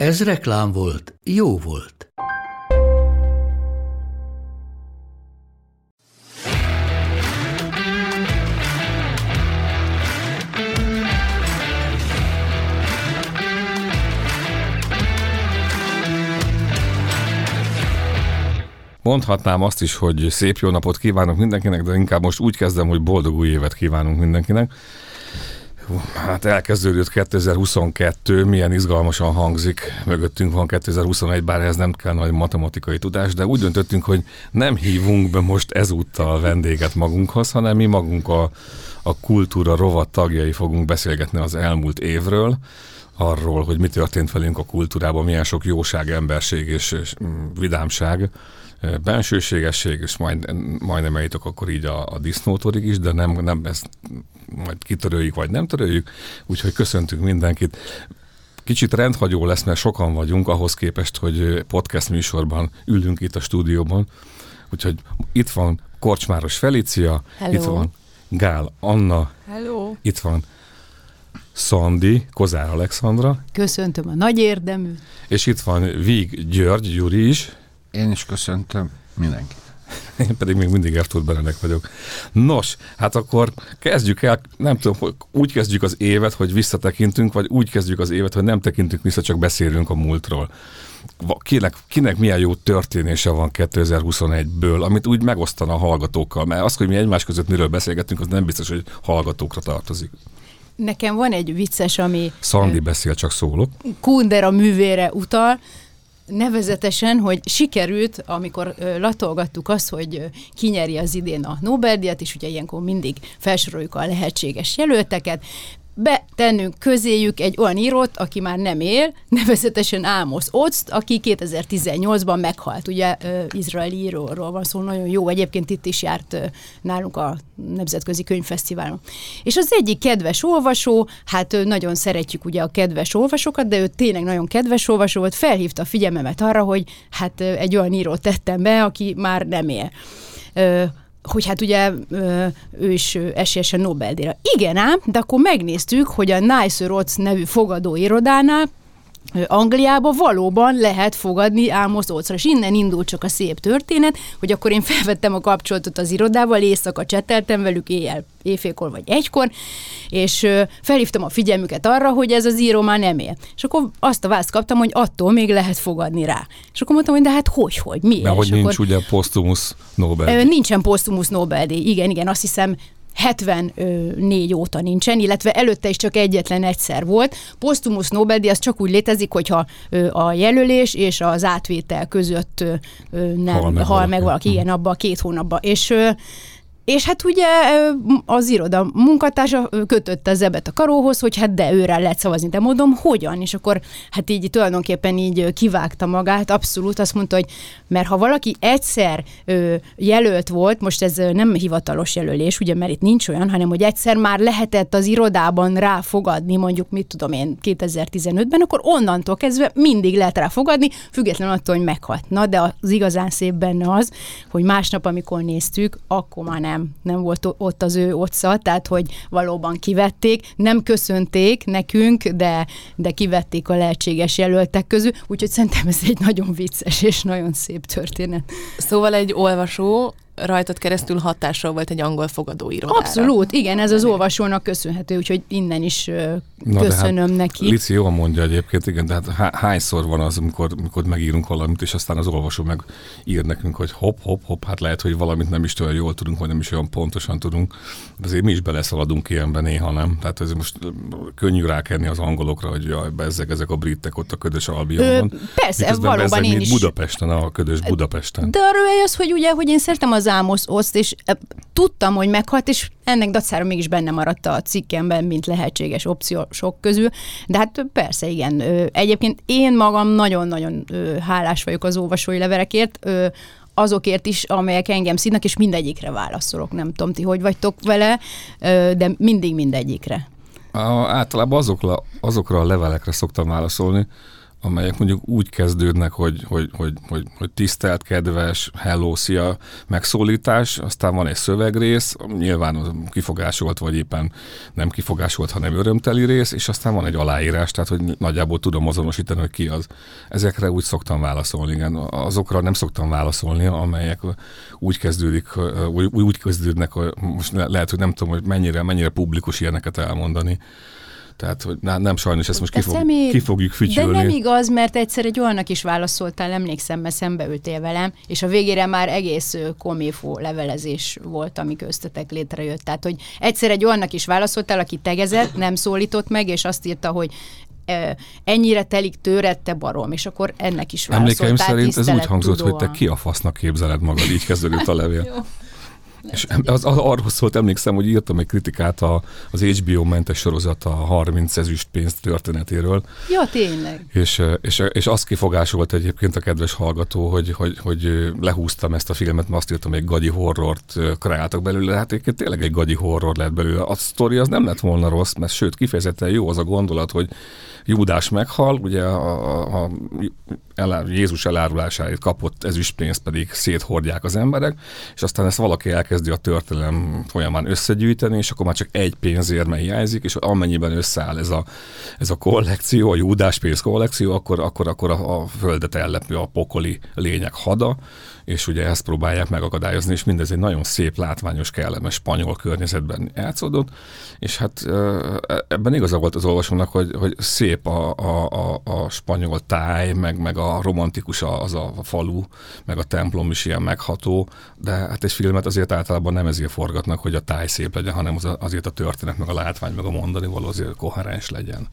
Ez reklám volt, jó volt. Mondhatnám azt is, hogy szép jó napot kívánok mindenkinek, de inkább most úgy kezdem, hogy boldog új évet kívánunk mindenkinek. Hát elkezdődött 2022, milyen izgalmasan hangzik, mögöttünk van 2021, bár ez nem kell nagy matematikai tudás, de úgy döntöttünk, hogy nem hívunk be most ezúttal vendéget magunkhoz, hanem mi magunk a, a kultúra rovat tagjai fogunk beszélgetni az elmúlt évről, arról, hogy mi történt velünk a kultúrában, milyen sok jóság, emberség és, és mm, vidámság bensőségesség, és majd, majdnem eljutok akkor így a, a disznótorig is, de nem, nem ezt majd kitöröljük, vagy nem töröljük, úgyhogy köszöntünk mindenkit. Kicsit rendhagyó lesz, mert sokan vagyunk, ahhoz képest, hogy podcast műsorban ülünk itt a stúdióban, úgyhogy itt van Korcsmáros Felícia, Hello. itt van Gál Anna, Hello. itt van Szandi, Kozár Alexandra, Köszöntöm a nagy érdemű. és itt van Víg György Gyuri is, Én is köszöntöm mindenkit. Én pedig még mindig Ertúr Berenek vagyok. Nos, hát akkor kezdjük el, nem tudom, úgy kezdjük az évet, hogy visszatekintünk, vagy úgy kezdjük az évet, hogy nem tekintünk vissza, csak beszélünk a múltról. Kinek, kinek milyen jó történése van 2021-ből, amit úgy megosztana a hallgatókkal, mert az, hogy mi egymás között miről beszélgetünk, az nem biztos, hogy hallgatókra tartozik. Nekem van egy vicces, ami Szandi beszél, csak szólok. Kundera művére utal, nevezetesen, hogy sikerült, amikor latolgattuk azt, hogy kinyeri az idén a Nobel-díjat, és ugye ilyenkor mindig felsoroljuk a lehetséges jelölteket, betennünk közéjük egy olyan írót, aki már nem él, nevezetesen Ámos Ozt, aki 2018-ban meghalt. Ugye izraeli íróról van szó, nagyon jó, egyébként itt is járt nálunk a Nemzetközi Könyvfesztiválon. És az egyik kedves olvasó, hát nagyon szeretjük ugye a kedves olvasókat, de ő tényleg nagyon kedves olvasó volt, felhívta a figyelmemet arra, hogy hát egy olyan írót tettem be, aki már nem él. Hogy hát ugye ő is esélyesen Nobel-díjra. Igen ám, de akkor megnéztük, hogy a Nice Rots nevű fogadóirodánál ö, Angliában valóban lehet fogadni Ámos Olcra, és innen indul csak a szép történet, hogy akkor én felvettem a kapcsolatot az irodával, éjszaka cseteltem velük éjjel, éjfélkor vagy egykor, és felhívtam a figyelmüket arra, hogy ez az író már nem él. És akkor azt a választ kaptam, hogy attól még lehet fogadni rá. És akkor mondtam, hogy de hát hogy, hogy, miért? Mert hogy nincs akkor, ugye posztumusz Nobel. Nincsen posztumusz Nobel-díj, igen, igen, azt hiszem 74 óta nincsen, illetve előtte is csak egyetlen egyszer volt. Posztumusz Nobel-díj az csak úgy létezik, hogyha a jelölés és az átvétel között nem Hal meg hal valaki. meg valaki, igen, abban a két hónapban. És és hát ugye az iroda munkatársa kötötte az ebet a karóhoz, hogy hát de őre lehet szavazni, de mondom, hogyan? És akkor hát így tulajdonképpen így kivágta magát, abszolút azt mondta, hogy mert ha valaki egyszer jelölt volt, most ez nem hivatalos jelölés, ugye, mert itt nincs olyan, hanem hogy egyszer már lehetett az irodában ráfogadni, mondjuk mit tudom én 2015-ben, akkor onnantól kezdve mindig lehet rá fogadni, függetlenül attól, hogy meghalt. Na, de az igazán szép benne az, hogy másnap, amikor néztük, akkor már nem, nem volt o- ott az ő otca, tehát hogy valóban kivették, nem köszönték nekünk, de, de kivették a lehetséges jelöltek közül, úgyhogy szerintem ez egy nagyon vicces és nagyon szép történet. Szóval egy olvasó rajtad keresztül hatással volt egy angol fogadóirodára. Abszolút, igen, ez az olvasónak köszönhető, úgyhogy innen is Na, de köszönöm hát, neki. Lici jól mondja egyébként, igen, de hát há- hányszor van az, amikor, amikor megírunk valamit, és aztán az olvasó meg ír nekünk, hogy hopp, hopp, hopp, hát lehet, hogy valamit nem is olyan jól tudunk, vagy nem is olyan pontosan tudunk, de azért mi is beleszaladunk ilyenben néha, nem? Tehát ez most könnyű rákenni az angolokra, hogy jaj, bezzeg ezek a britek ott a ködös albionban. Ö, persze, valóban bezzeg én is- Budapesten, a ködös Budapesten. De arról az, hogy ugye, hogy én szeretem az Ámos Oszt, és e, tudtam, hogy meghalt, és ennek dacára mégis benne maradt a cikkemben, mint lehetséges opció sok közül. De hát persze, igen. Egyébként én magam nagyon-nagyon hálás vagyok az olvasói levelekért. Ö, azokért is, amelyek engem színak, és mindegyikre válaszolok. Nem tudom, ti hogy vagytok vele, de mindig mindegyikre. A, általában azokra, azokra a levelekre szoktam válaszolni, amelyek mondjuk úgy kezdődnek, hogy, hogy, hogy, hogy, hogy tisztelt, kedves, hello, szia, megszólítás, aztán van egy szövegrész, nyilván kifogásolt, vagy éppen nem kifogásolt, hanem örömteli rész, és aztán van egy aláírás, tehát hogy nagyjából tudom azonosítani, hogy ki az. Ezekre úgy szoktam válaszolni, igen. Azokra nem szoktam válaszolni, amelyek úgy kezdődik, úgy, úgy kezdődnek, most lehet, hogy nem tudom, hogy mennyire, mennyire publikus ilyeneket elmondani. Tehát, hogy nem, nem sajnos ezt most ki, fog, személy... ki fogjuk fütyülni. De nem igaz, mert egyszer egy olyannak is válaszoltál, emlékszem, mert szembeültél velem, és a végére már egész koméfó levelezés volt, ami köztetek létrejött. Tehát, hogy egyszer egy olyannak is válaszoltál, aki tegezett, nem szólított meg, és azt írta, hogy ennyire telik tőred, te barom, és akkor ennek is válaszoltál. Emlékeim szerint ez úgy hangzott, tudóan. hogy te ki a fasznak képzeled magad, így kezdődött a levél. És az, az, arról szólt, emlékszem, hogy írtam egy kritikát a, az HBO mentes sorozat a 30 ezüst pénz történetéről. Ja, tényleg. És, és, és azt kifogásolt egyébként a kedves hallgató, hogy, hogy, hogy lehúztam ezt a filmet, mert azt írtam, hogy egy gagyi horrort kreáltak belőle. Hát egyébként tényleg egy gagyi horror lett belőle. A sztori az nem lett volna rossz, mert sőt, kifejezetten jó az a gondolat, hogy Júdás meghal, ugye a, a, a Jézus elárulásáért kapott ezüstpénzt pedig széthordják az emberek, és aztán ezt valaki elkezdi a történelem folyamán összegyűjteni, és akkor már csak egy pénzérme hiányzik, és amennyiben összeáll ez a, ez a kollekció, a Júdás pénz kollekció, akkor, akkor, akkor a, a földet ellepő a pokoli lények hada, és ugye ezt próbálják megakadályozni, és mindez egy nagyon szép, látványos, kellemes spanyol környezetben játszódott, és hát ebben igaza volt az olvasónak, hogy, hogy szép a, a, a, a spanyol táj, meg, meg a romantikus az a, a falu, meg a templom is ilyen megható, de hát egy filmet azért általában nem ezért forgatnak, hogy a táj szép legyen, hanem az, azért a történet, meg a látvány, meg a mondani való azért koherens legyen.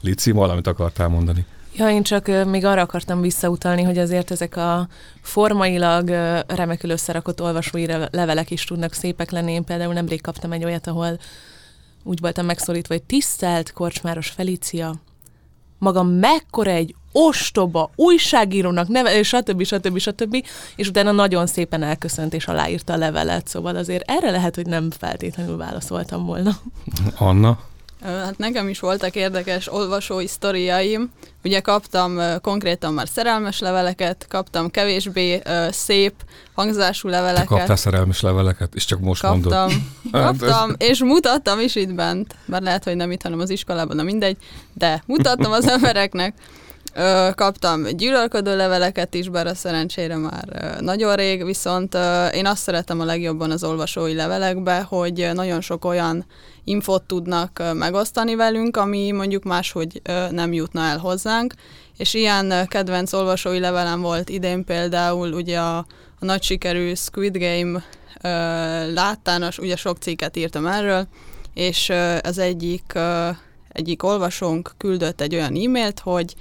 Lici, valamit akartál mondani? Ja, én csak még arra akartam visszautalni, hogy azért ezek a formailag remekül összerakott olvasói levelek is tudnak szépek lenni. Én például nemrég kaptam egy olyat, ahol úgy voltam megszólítva, hogy tisztelt Korcsmáros Felícia, maga mekkora egy ostoba újságírónak neve, és stb. stb. stb. És utána nagyon szépen elköszönt és aláírta a levelet, szóval azért erre lehet, hogy nem feltétlenül válaszoltam volna. Anna? Hát nekem is voltak érdekes olvasói sztoriaim. Ugye kaptam konkrétan már szerelmes leveleket, kaptam kevésbé szép hangzású leveleket. Te kaptál szerelmes leveleket, és csak most kaptam, mondod. Kaptam, hát és mutattam is itt bent. Bár lehet, hogy nem itt, hanem az iskolában, na mindegy. De mutattam az embereknek. Ö, kaptam gyűlölködő leveleket is, bár a szerencsére már ö, nagyon rég, viszont ö, én azt szeretem a legjobban az olvasói levelekbe, hogy nagyon sok olyan infot tudnak ö, megosztani velünk, ami mondjuk máshogy ö, nem jutna el hozzánk, és ilyen ö, kedvenc olvasói levelem volt idén például ugye a, a nagy sikerű Squid Game ö, láttános, ugye sok cikket írtam erről, és ö, az egyik, ö, egyik olvasónk küldött egy olyan e-mailt, hogy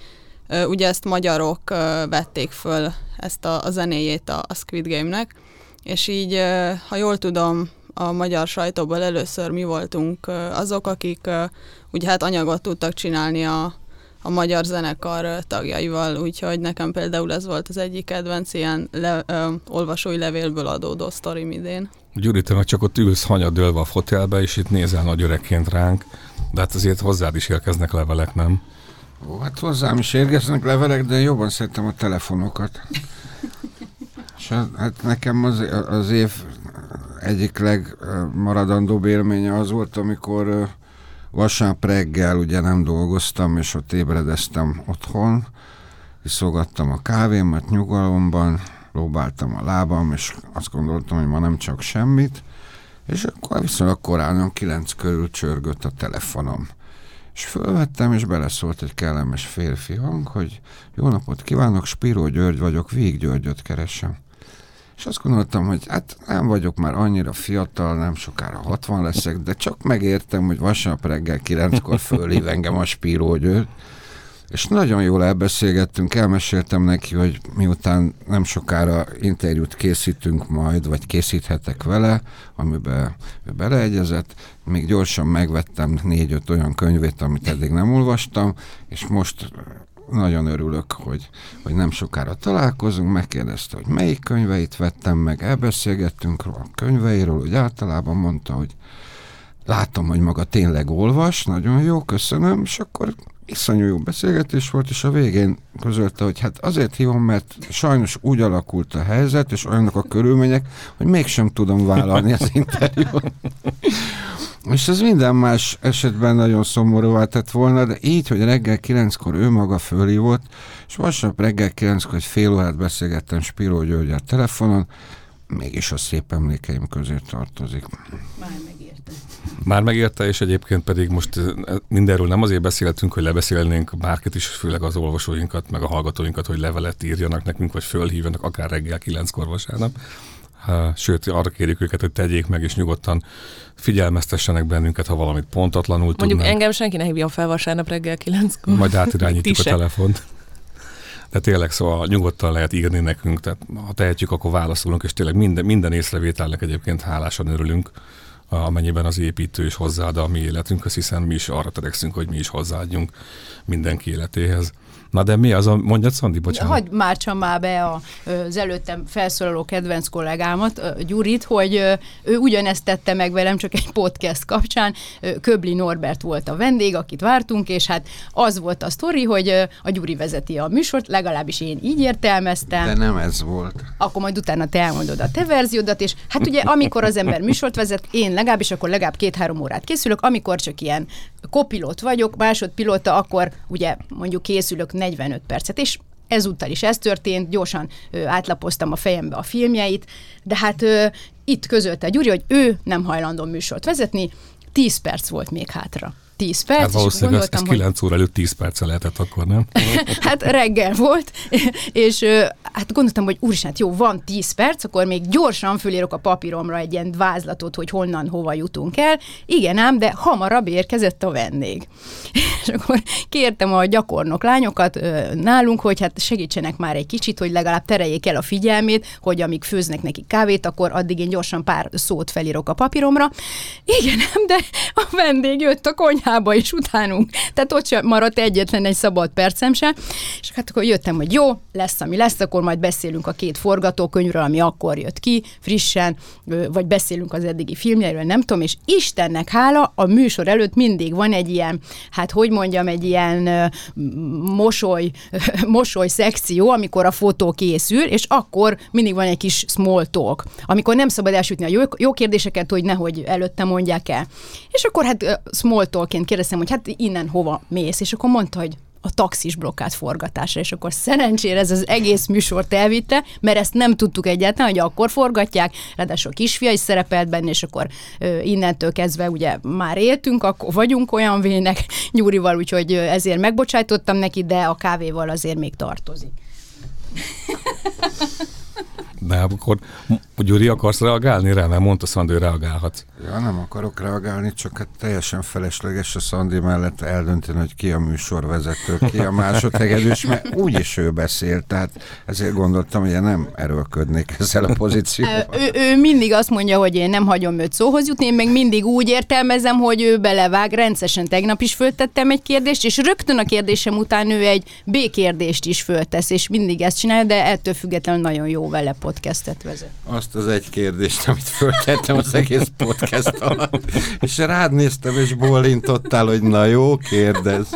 Ugye ezt magyarok vették föl, ezt a, a zenéjét a, a Squid Game-nek, és így, ha jól tudom, a magyar sajtóból először mi voltunk azok, akik ugye hát anyagot tudtak csinálni a, a magyar zenekar tagjaival, úgyhogy nekem például ez volt az egyik kedvenc ilyen le, ö, olvasói levélből adódó sztorim idén. Gyuri, te csak ott ülsz hanyadölve a fotelbe, és itt nézel nagy öregként ránk, de hát azért hozzád is érkeznek levelek, nem? Ó, hát hozzám is érkeznek levelek, de jobban szeretem a telefonokat. És hát nekem az, az év egyik legmaradandóbb élménye az volt, amikor vasárnap reggel ugye nem dolgoztam, és ott ébredeztem otthon, iszogattam a kávémat nyugalomban, próbáltam a lábam, és azt gondoltam, hogy ma nem csak semmit, és akkor viszonylag korán, kilenc körül csörgött a telefonom. És fölvettem, és beleszólt egy kellemes férfi hang, hogy jó napot kívánok, Spiró György vagyok, Vég Györgyöt keresem. És azt gondoltam, hogy hát nem vagyok már annyira fiatal, nem sokára 60 leszek, de csak megértem, hogy vasárnap reggel 9-kor fölhív engem a Spiró György. És nagyon jól elbeszélgettünk, elmeséltem neki, hogy miután nem sokára interjút készítünk majd, vagy készíthetek vele, amiben ő beleegyezett, még gyorsan megvettem négy-öt olyan könyvét, amit eddig nem olvastam, és most nagyon örülök, hogy, hogy nem sokára találkozunk, megkérdezte, hogy melyik könyveit vettem meg, elbeszélgettünk a könyveiről, hogy általában mondta, hogy látom, hogy maga tényleg olvas, nagyon jó, köszönöm, és akkor iszonyú jó beszélgetés volt, és a végén közölte, hogy hát azért hívom, mert sajnos úgy alakult a helyzet, és olyanok a körülmények, hogy mégsem tudom vállalni az interjút. És ez minden más esetben nagyon szomorúvá tett volna, de így, hogy reggel kilenckor ő maga fölhívott, és vasárnap reggel kilenckor egy fél órát beszélgettem Spiró Györgyel telefonon, mégis a szép emlékeim közé tartozik. Már megérte. Már megérte, és egyébként pedig most mindenről nem azért beszéltünk, hogy lebeszélnénk bárkit is, főleg az olvasóinkat, meg a hallgatóinkat, hogy levelet írjanak nekünk, vagy fölhívjanak akár reggel kilenckor vasárnap, sőt, arra kérjük őket, hogy tegyék meg, és nyugodtan figyelmeztessenek bennünket, ha valamit pontatlanul Mondjuk tudnak. engem senki ne hívjon fel vasárnap reggel kilenckor. Majd átirányítjuk Ti a telefont. De tényleg szóval nyugodtan lehet írni nekünk, tehát ha tehetjük, akkor válaszolunk, és tényleg minden, minden észrevételnek egyébként hálásan örülünk, amennyiben az építő is hozzáad a mi életünkhöz, hiszen mi is arra törekszünk, hogy mi is hozzáadjunk mindenki életéhez. Na de mi az a, mondjad Szandi, bocsánat. Hagy mártsam már be a, az előttem felszólaló kedvenc kollégámat, Gyurit, hogy ő ugyanezt tette meg velem, csak egy podcast kapcsán. Köbli Norbert volt a vendég, akit vártunk, és hát az volt a sztori, hogy a Gyuri vezeti a műsort, legalábbis én így értelmeztem. De nem ez volt. akkor majd utána te elmondod a te verziódat, és hát ugye amikor az ember műsort vezet, én legalábbis akkor legalább két-három órát készülök, amikor csak ilyen kopilot vagyok, másodpilóta, akkor ugye mondjuk készülök 45 percet, és ezúttal is ez történt, gyorsan ö, átlapoztam a fejembe a filmjeit, de hát ö, itt közölte Gyuri, hogy ő nem hajlandó műsort vezetni, 10 perc volt még hátra. 10 perc, Hát valószínűleg ez, ez gondoltam, hogy 9 óra előtt 10 perccel lehetett akkor, nem? hát reggel volt, és hát gondoltam, hogy úristen, hát jó, van 10 perc, akkor még gyorsan fölírok a papíromra egy ilyen vázlatot, hogy honnan, hova jutunk el. Igen ám, de hamarabb érkezett a vendég. És akkor kértem a gyakornok lányokat nálunk, hogy hát segítsenek már egy kicsit, hogy legalább tereljék el a figyelmét, hogy amíg főznek neki kávét, akkor addig én gyorsan pár szót felírok a papíromra. Igen ám, de a vendég jött a konyhába is utánunk, tehát ott sem maradt egyetlen egy szabad percem se, és hát akkor jöttem, hogy jó, lesz, ami lesz, akkor majd beszélünk a két forgatókönyvről, ami akkor jött ki, frissen, vagy beszélünk az eddigi filmjeiről, nem tudom, és Istennek hála, a műsor előtt mindig van egy ilyen, hát hogy mondjam, egy ilyen mosoly, mosoly szekció, amikor a fotó készül, és akkor mindig van egy kis small talk, amikor nem szabad elsütni a jó, jó kérdéseket, hogy nehogy előtte mondják el. És akkor hát small talkként kérdeztem, hogy hát innen hova mész, és akkor mondta, hogy a taxis blokkát forgatásra, és akkor szerencsére ez az egész műsort elvitte, mert ezt nem tudtuk egyáltalán, hogy akkor forgatják, ráadásul a kisfia is szerepelt benne, és akkor ö, innentől kezdve ugye már éltünk, akkor vagyunk olyan vének Gyurival, úgyhogy ezért megbocsájtottam neki, de a kávéval azért még tartozik. De akkor Gyuri, akarsz reagálni rá? Mert mondta Szandő, reagálhatsz. Ja, nem akarok reagálni, csak hát teljesen felesleges a Szandi mellett eldönteni, hogy ki a műsorvezető, ki a másodhegedős, mert úgyis ő beszél, tehát ezért gondoltam, hogy én nem erőlködnék ezzel a pozícióval. Ő, ő mindig azt mondja, hogy én nem hagyom őt szóhoz jutni, én meg mindig úgy értelmezem, hogy ő belevág. Rendszeresen tegnap is föltettem egy kérdést, és rögtön a kérdésem után ő egy B-kérdést is föltesz, és mindig ezt csinálja, de ettől függetlenül nagyon jó vele podcastet vezet. Azt az egy kérdést, amit föltettem az egész podcast alatt, és rád néztem, és bólintottál, hogy na jó, kérdez.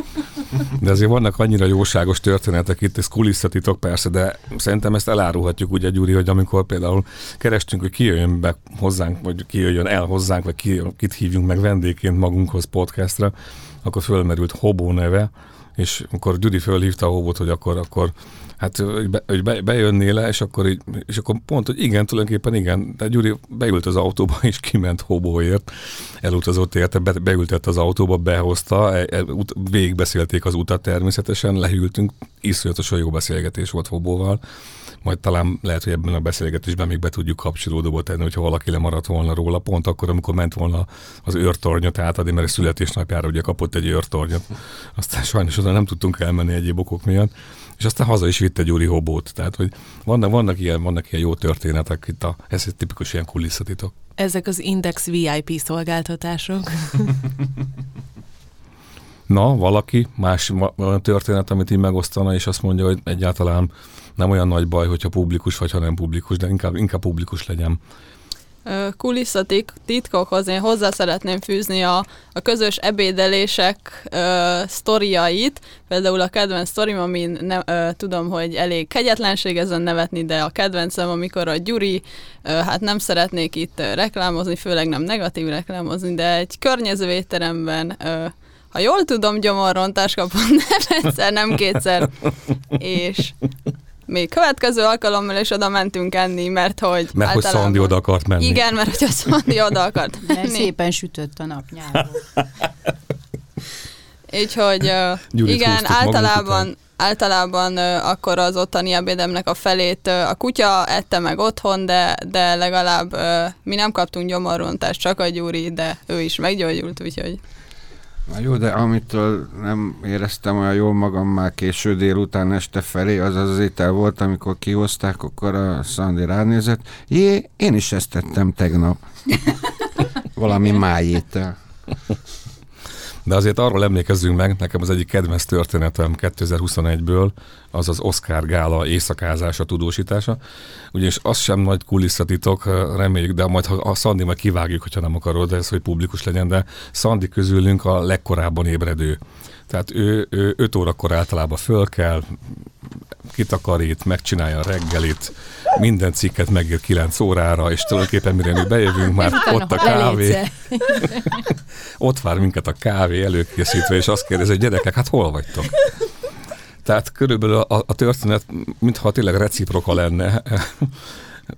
De azért vannak annyira jóságos történetek itt, ez kulisszatitok persze, de szerintem ezt elárulhatjuk ugye, Gyuri, hogy amikor például kerestünk, hogy ki jöjjön be hozzánk, vagy ki jöjjön el hozzánk, vagy ki, kit hívjunk meg vendégként magunkhoz podcastra, akkor fölmerült Hobó neve, és amikor Gyuri fölhívta a Hobót, hogy akkor, akkor hát hogy, be, hogy be, bejönnél le, és akkor, így, és akkor pont, hogy igen, tulajdonképpen igen, de Gyuri beült az autóba, és kiment Hobóért, elutazott érte, be, beültett az autóba, behozta, e, e, végigbeszélték az utat természetesen, lehűltünk, iszonyatosan jó beszélgetés volt Hobóval, majd talán lehet, hogy ebben a beszélgetésben még be tudjuk kapcsolódóba tenni, hogyha valaki lemaradt volna róla, pont akkor, amikor ment volna az őrtornyot átadni, mert a születésnapjára ugye kapott egy őrtornyot. Aztán sajnos oda nem tudtunk elmenni egyéb okok miatt és aztán haza is vitte Gyuri Hobót. Tehát, hogy vannak, vannak, ilyen, vannak ilyen jó történetek, itt a, ez egy tipikus ilyen kulisszatitok. Ezek az Index VIP szolgáltatások. Na, valaki, más olyan történet, amit így megosztana, és azt mondja, hogy egyáltalán nem olyan nagy baj, hogyha publikus vagy, ha nem publikus, de inkább, inkább publikus legyen kulisszatitkokhoz én hozzá szeretném fűzni a, a közös ebédelések ö, sztoriait. Például a kedvenc sztorim, amin ne, ö, tudom, hogy elég kegyetlenség ezen nevetni, de a kedvencem, amikor a Gyuri, ö, hát nem szeretnék itt reklámozni, főleg nem negatív reklámozni, de egy környező étteremben ö, ha jól tudom, gyomorrontás kapott nem egyszer, nem kétszer, és még következő alkalommal is oda mentünk enni, mert hogy Mert hogy Szandi oda akart menni. Igen, mert hogy a Szandi oda akart menni. Mert szépen sütött a nap nyáron. Úgyhogy uh, igen, általában, általában uh, akkor az ottani ebédemnek a felét uh, a kutya ette meg otthon, de, de legalább uh, mi nem kaptunk gyomorrontást, csak a Gyuri, de ő is meggyógyult, úgyhogy... Na jó, de amitől nem éreztem olyan jól magam már késő délután este felé, az az étel volt, amikor kihozták, akkor a Szandi ránézett. Jé, én is ezt tettem tegnap. Valami májétel. De azért arról emlékezzünk meg, nekem az egyik kedvenc történetem 2021-ből, az az Oscar Gála éjszakázása, tudósítása. Ugyanis az sem nagy kulisszatitok, reméljük, de majd ha a Szandi majd kivágjuk, hogyha nem akarod, ez, hogy publikus legyen, de Szandi közülünk a legkorábban ébredő. Tehát ő, ő 5 órakor általában föl kell, kitakarít, megcsinálja a reggelit, minden cikket megír 9 órára, és tulajdonképpen mire mi bejövünk, már ott a kávé. ott vár minket a kávé előkészítve, és azt kérdezi, hogy gyerekek, hát hol vagytok? Tehát körülbelül a, a történet, mintha tényleg reciproka lenne.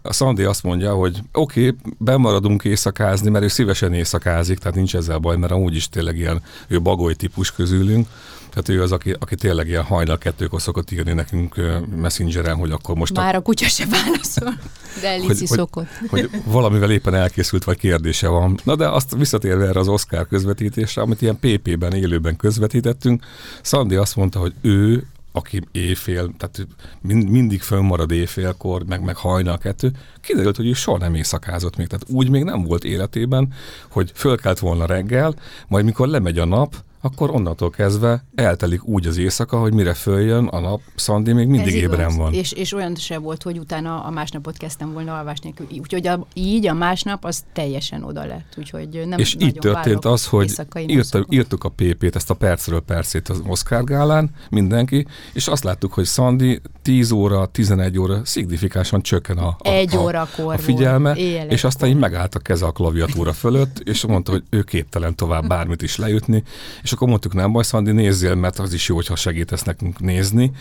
A Szandi azt mondja, hogy oké, okay, bemaradunk éjszakázni, mert ő szívesen éjszakázik, tehát nincs ezzel baj, mert amúgy is tényleg ilyen, ő bagoly típus közülünk, tehát ő az, aki, aki tényleg ilyen hajnal kettőkor szokott írni nekünk messengeren, hogy akkor most... Már a, a kutya se válaszol, de Lici hogy, szokott. Hogy, hogy valamivel éppen elkészült, vagy kérdése van. Na de azt visszatérve erre az Oscar közvetítésre, amit ilyen PP-ben, élőben közvetítettünk, Szandi azt mondta, hogy ő aki éjfél, tehát mind, mindig fönnmarad éjfélkor, meg, meg hajnal kettő, kiderült, hogy ő soha nem éjszakázott még. Tehát úgy még nem volt életében, hogy fölkelt volna reggel, majd mikor lemegy a nap, akkor onnantól kezdve eltelik úgy az éjszaka, hogy mire följön a nap, Szandi még mindig Ez ébren van. És, és olyan se volt, hogy utána a másnapot kezdtem volna alvás nélkül. Úgyhogy a, így a másnap az teljesen oda lett. Úgyhogy nem és így történt az, hogy írta, írtuk a PP-t, ezt a percről percét az Oscar gálán, mindenki, és azt láttuk, hogy Szandi 10 óra, 11 óra szignifikánsan csökken a, a, Egy a, a figyelme, és aztán így megállt a keze a klaviatúra fölött, és mondta, hogy ő képtelen tovább bármit is leütni, és akkor mondtuk, nem baj, Szandi, nézzél, mert az is jó, hogyha segítesz nekünk nézni.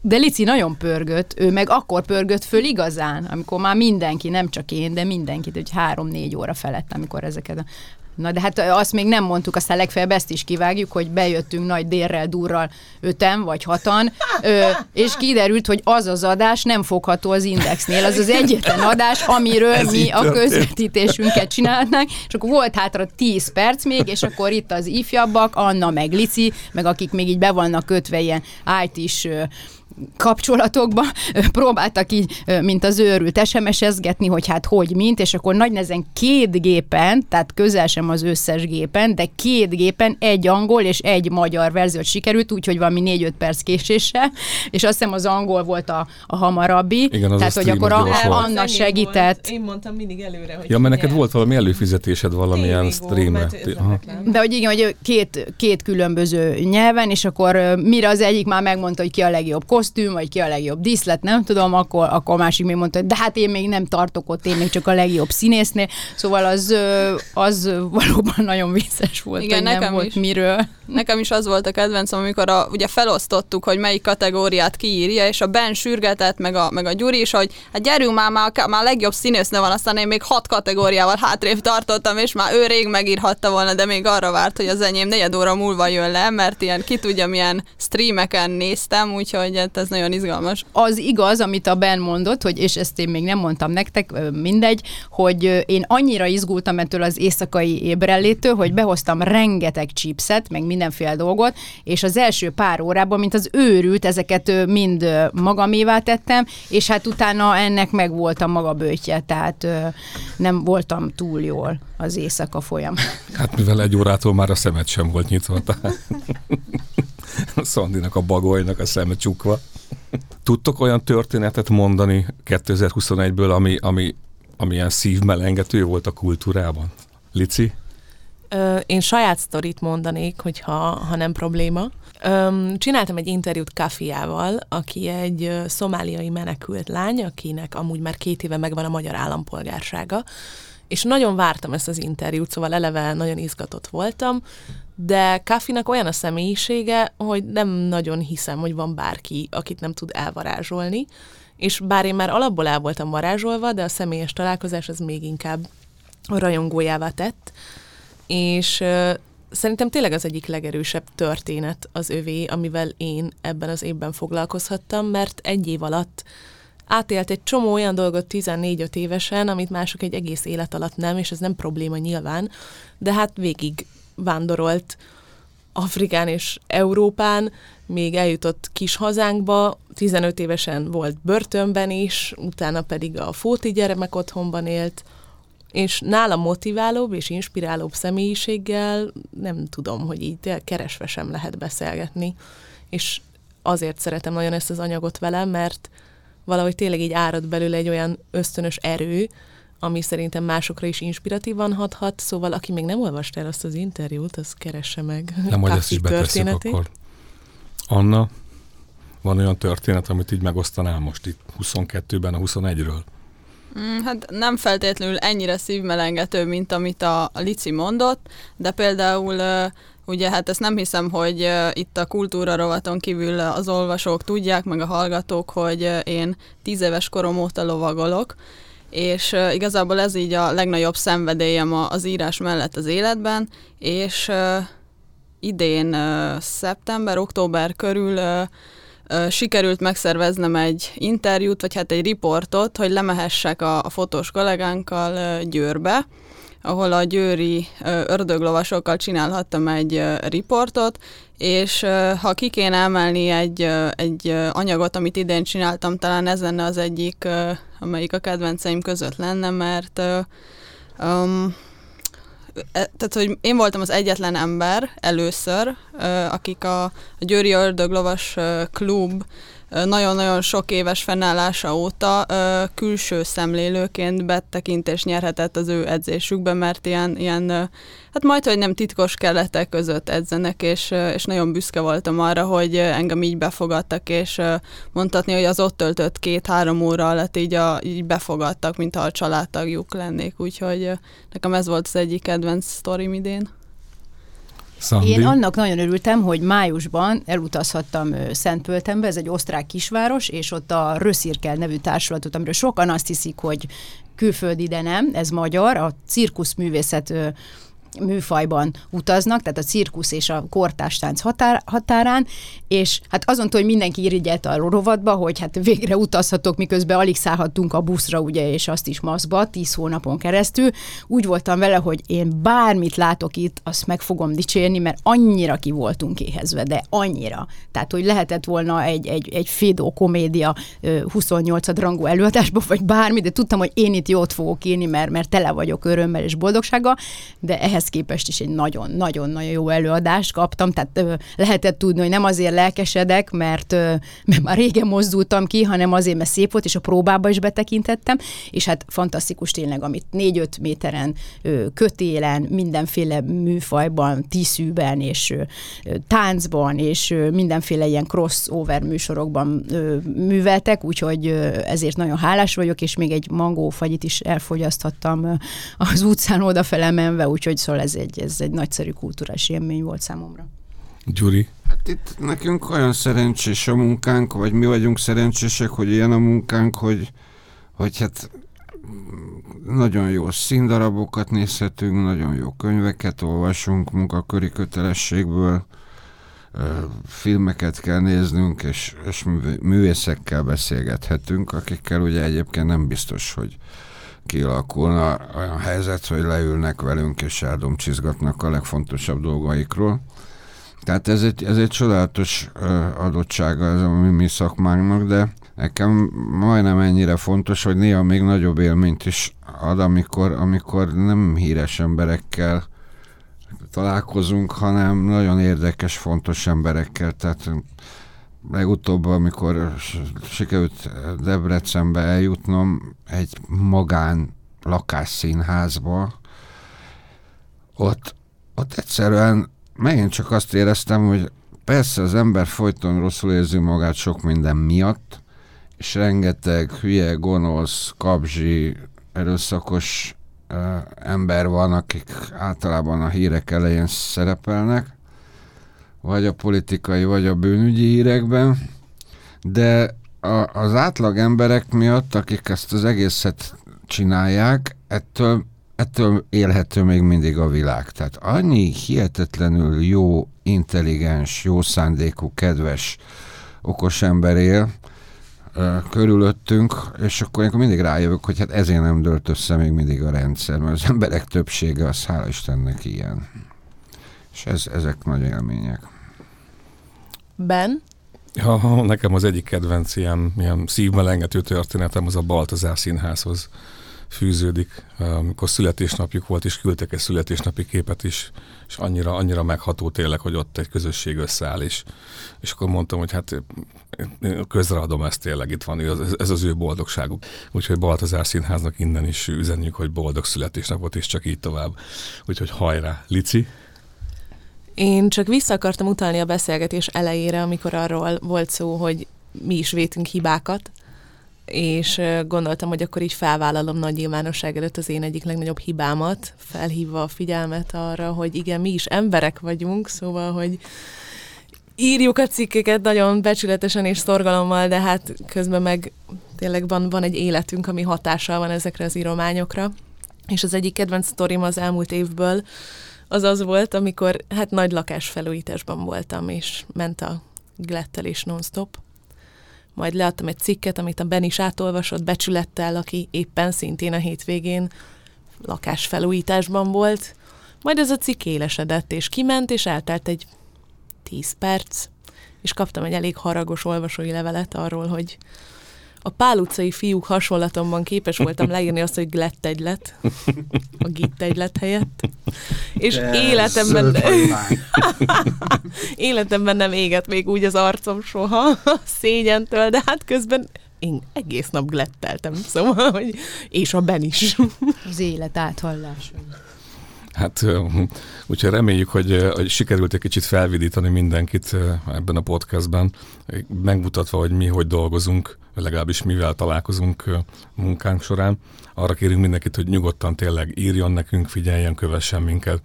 De Lici nagyon pörgött, ő meg akkor pörgött föl igazán, amikor már mindenki, nem csak én, de mindenki, hogy három-négy óra felett, amikor ezeket a Na de hát azt még nem mondtuk, aztán legfeljebb ezt is kivágjuk, hogy bejöttünk nagy dérrel, durral öten vagy hatan, ö, és kiderült, hogy az az adás nem fogható az Indexnél. Az az egyetlen adás, amiről Ez mi a közvetítésünket csinálnánk, és akkor volt hátra 10 perc még, és akkor itt az ifjabbak, Anna meg Lici, meg akik még így be vannak kötve ilyen IT-s kapcsolatokba próbáltak így, mint az őrült SMS-ezgetni, hogy hát hogy mint, és akkor nagy nezen két gépen, tehát közel sem az összes gépen, de két gépen egy angol és egy magyar verziót sikerült, úgyhogy valami négy-öt perc késéssel, és azt hiszem az angol volt a, a hamarabbi, Igen, az tehát hogy akkor a, Anna segített. Volt. Én mondtam mindig előre, hogy Ja, mert neked volt valami előfizetésed valamilyen streamre. De hogy igen, hogy két, két különböző nyelven, és akkor mire az egyik már megmondta, hogy ki a legjobb kosztüm, vagy ki a legjobb díszlet, nem tudom, akkor, akkor a másik még mondta, hogy de hát én még nem tartok ott, én még csak a legjobb színésznél. Szóval az, az valóban nagyon vicces volt, Igen, hogy nekem nem volt is. miről. Nekem is az volt a kedvencem, amikor a, ugye felosztottuk, hogy melyik kategóriát kiírja, és a Ben sürgetett, meg a, meg a Gyuri is, hogy hát gyerünk már, már, már a legjobb színésznő van, aztán én még hat kategóriával hátrébb tartottam, és már ő rég megírhatta volna, de még arra várt, hogy az enyém negyed óra múlva jön le, mert ilyen ki tudja milyen streameken néztem, úgyhogy hát hát ez nagyon izgalmas. Az igaz, amit a Ben mondott, hogy, és ezt én még nem mondtam nektek, mindegy, hogy én annyira izgultam ettől az éjszakai ébrelétől, hogy behoztam rengeteg chipset, meg mindenféle dolgot, és az első pár órában, mint az őrült, ezeket mind magamévá tettem, és hát utána ennek meg volt a maga bőtje, tehát nem voltam túl jól az éjszaka folyam. Hát mivel egy órától már a szemet sem volt nyitva, tehát a Szandinak, a bagolynak a szeme csukva. Tudtok olyan történetet mondani 2021-ből, ami, ami, ami ilyen szívmelengető volt a kultúrában? Lici? Ö, én saját sztorit mondanék, hogyha ha nem probléma. Ö, csináltam egy interjút Kafiával, aki egy szomáliai menekült lány, akinek amúgy már két éve megvan a magyar állampolgársága, és nagyon vártam ezt az interjút, szóval eleve nagyon izgatott voltam, de Kafinak olyan a személyisége, hogy nem nagyon hiszem, hogy van bárki, akit nem tud elvarázsolni, és bár én már alapból el voltam varázsolva, de a személyes találkozás az még inkább a rajongójává tett, és szerintem tényleg az egyik legerősebb történet az övé, amivel én ebben az évben foglalkozhattam, mert egy év alatt átélt egy csomó olyan dolgot 14-5 évesen, amit mások egy egész élet alatt nem, és ez nem probléma nyilván, de hát végig vándorolt Afrikán és Európán, még eljutott kis hazánkba, 15 évesen volt börtönben is, utána pedig a Fóti gyermek otthonban élt, és nála motiválóbb és inspirálóbb személyiséggel nem tudom, hogy így keresve sem lehet beszélgetni. És azért szeretem nagyon ezt az anyagot vele, mert valahogy tényleg így árad belőle egy olyan ösztönös erő, ami szerintem másokra is inspiratívan hathat, szóval aki még nem olvasta el azt az interjút, az keresse meg. Nem, hogy ezt is betesszük akkor. Anna, van olyan történet, amit így megosztanál most itt 22-ben a 21-ről? Mm, hát nem feltétlenül ennyire szívmelengető, mint amit a, a Lici mondott, de például uh, ugye hát ezt nem hiszem, hogy itt a kultúra rovaton kívül az olvasók tudják, meg a hallgatók, hogy én tíz éves korom óta lovagolok, és igazából ez így a legnagyobb szenvedélyem az írás mellett az életben, és idén uh, szeptember, október körül sikerült megszerveznem egy interjút, vagy hát egy riportot, hogy lemehessek a, a fotós kollégánkkal Győrbe, ahol a győri ördöglovasokkal csinálhattam egy riportot, és ha ki kéne emelni egy, egy anyagot, amit idén csináltam, talán ez lenne az egyik, amelyik a kedvenceim között lenne, mert um, tehát, hogy én voltam az egyetlen ember először, akik a, a Győri Ördöglovas klub nagyon-nagyon sok éves fennállása óta külső szemlélőként betekintést nyerhetett az ő edzésükbe, mert ilyen, ilyen hát majd, hogy nem titkos kelletek között edzenek, és, és nagyon büszke voltam arra, hogy engem így befogadtak, és mondhatni, hogy az ott töltött két-három óra alatt így, a, így befogadtak, mintha a családtagjuk lennék, úgyhogy nekem ez volt az egyik kedvenc sztorim idén. Szandi. Én annak nagyon örültem, hogy májusban elutazhattam Szentpöltenbe, ez egy osztrák kisváros, és ott a Röszirkel nevű társulatot, amiről sokan azt hiszik, hogy külföldi, de nem, ez magyar, a cirkuszművészet műfajban utaznak, tehát a cirkusz és a kortástánc határ, határán, és hát azon hogy mindenki irigyelt a rovatba, hogy hát végre utazhatok, miközben alig szállhattunk a buszra, ugye, és azt is maszkba, tíz hónapon keresztül. Úgy voltam vele, hogy én bármit látok itt, azt meg fogom dicsérni, mert annyira ki voltunk éhezve, de annyira. Tehát, hogy lehetett volna egy, egy, egy Fédó komédia 28 rangú előadásba, vagy bármi, de tudtam, hogy én itt jót fogok írni, mert, mert tele vagyok örömmel és boldogsággal, de ehhez ehhez képest is egy nagyon-nagyon-nagyon jó előadást kaptam, tehát ö, lehetett tudni, hogy nem azért lelkesedek, mert, ö, mert már régen mozdultam ki, hanem azért, mert szép volt, és a próbába is betekintettem, és hát fantasztikus tényleg, amit négy-öt méteren, ö, kötélen, mindenféle műfajban, tiszűben, és ö, táncban, és ö, mindenféle ilyen crossover műsorokban ö, műveltek, úgyhogy ö, ezért nagyon hálás vagyok, és még egy mangófagyit is elfogyaszthattam ö, az utcán odafele menve, úgyhogy szóval Szóval ez egy, ez egy nagyszerű kulturális élmény volt számomra. Gyuri? Hát itt nekünk olyan szerencsés a munkánk, vagy mi vagyunk szerencsések, hogy ilyen a munkánk, hogy, hogy hát nagyon jó színdarabokat nézhetünk, nagyon jó könyveket olvasunk munkaköri kötelességből, filmeket kell néznünk, és, és művészekkel beszélgethetünk, akikkel ugye egyébként nem biztos, hogy kialakulna olyan helyzet, hogy leülnek velünk és eldomcsizgatnak a legfontosabb dolgaikról. Tehát ez egy, ez egy csodálatos adottsága ez a mi, mi szakmánknak, de nekem majdnem ennyire fontos, hogy néha még nagyobb élményt is ad, amikor, amikor nem híres emberekkel találkozunk, hanem nagyon érdekes, fontos emberekkel. Tehát legutóbb, amikor sikerült Debrecenbe eljutnom egy magán lakásszínházba, ott, ott egyszerűen megint csak azt éreztem, hogy persze az ember folyton rosszul érzi magát sok minden miatt, és rengeteg hülye, gonosz, kabzsi, erőszakos uh, ember van, akik általában a hírek elején szerepelnek, vagy a politikai, vagy a bűnügyi hírekben, de a, az átlag emberek miatt, akik ezt az egészet csinálják, ettől, ettől élhető még mindig a világ. Tehát annyi hihetetlenül jó, intelligens, jó szándékú, kedves, okos ember él, körülöttünk, és akkor én mindig rájövök, hogy hát ezért nem dölt össze még mindig a rendszer, mert az emberek többsége az hála Istennek ilyen. És ez, ezek nagy élmények. Ben? Ja, nekem az egyik kedvenc ilyen, ilyen szívmelengető történetem az a Baltazár színházhoz fűződik. Amikor születésnapjuk volt, és küldtek egy születésnapi képet is, és annyira, annyira megható tényleg, hogy ott egy közösség összeáll, és, és akkor mondtam, hogy hát közreadom ezt tényleg, itt van, ez, ez az ő boldogságuk. Úgyhogy Baltazár Színháznak innen is üzenjük, hogy boldog születésnapot, és csak így tovább. Úgyhogy hajrá, Lici! Én csak vissza akartam utalni a beszélgetés elejére, amikor arról volt szó, hogy mi is vétünk hibákat, és gondoltam, hogy akkor így felvállalom nagy nyilvánosság előtt az én egyik legnagyobb hibámat, felhívva a figyelmet arra, hogy igen, mi is emberek vagyunk, szóval, hogy írjuk a cikkeket nagyon becsületesen és szorgalommal, de hát közben meg tényleg van, van egy életünk, ami hatással van ezekre az írományokra. És az egyik kedvenc sztorim az elmúlt évből, az az volt, amikor hát nagy lakás felújításban voltam, és ment a glettelés non-stop. Majd leadtam egy cikket, amit a Ben is átolvasott becsülettel, aki éppen szintén a hétvégén lakás felújításban volt. Majd ez a cikk élesedett, és kiment, és eltelt egy tíz perc, és kaptam egy elég haragos olvasói levelet arról, hogy a Pál utcai fiúk hasonlatomban képes voltam leírni azt, hogy glett egylet, a gitt egylet helyett. És De életemben... életemben nem éget még úgy az arcom soha szégyentől, de hát közben én egész nap gletteltem, szóval, hogy és a Ben is. Az élet áthallás. Hát úgyhogy reméljük, hogy, hogy sikerült egy kicsit felvidítani mindenkit ebben a podcastben, megmutatva, hogy mi hogy dolgozunk, legalábbis mivel találkozunk munkánk során. Arra kérünk mindenkit, hogy nyugodtan tényleg írjon nekünk, figyeljen, kövessen minket.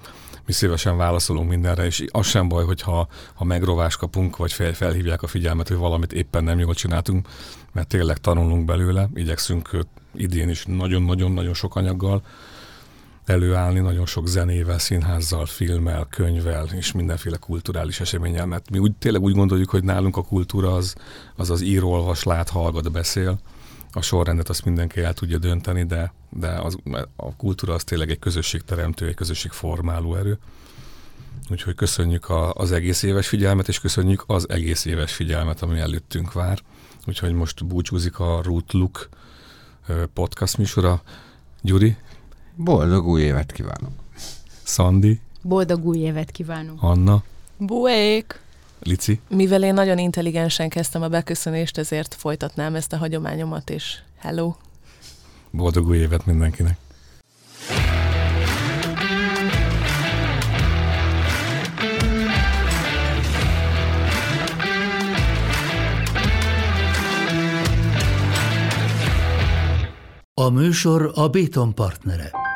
Mi szívesen válaszolunk mindenre, és az sem baj, hogyha ha megrovás kapunk, vagy fel, felhívják a figyelmet, hogy valamit éppen nem jól csináltunk, mert tényleg tanulunk belőle, igyekszünk idén is nagyon-nagyon-nagyon sok anyaggal, előállni nagyon sok zenével, színházzal, filmmel, könyvvel és mindenféle kulturális eseménnyel, mert mi úgy, tényleg úgy gondoljuk, hogy nálunk a kultúra az az, az ír, olvas, lát, hallgat, beszél. A sorrendet azt mindenki el tudja dönteni, de, de az, a kultúra az tényleg egy közösségteremtő, egy közösségformáló erő. Úgyhogy köszönjük a, az egész éves figyelmet, és köszönjük az egész éves figyelmet, ami előttünk vár. Úgyhogy most búcsúzik a Root Look podcast műsora. Gyuri, Boldog új évet kívánok! Szandi. Boldog új évet kívánok! Anna. Buék! Lici. Mivel én nagyon intelligensen kezdtem a beköszönést, ezért folytatnám ezt a hagyományomat, és hello! Boldog új évet mindenkinek! A műsor a Béton partnere.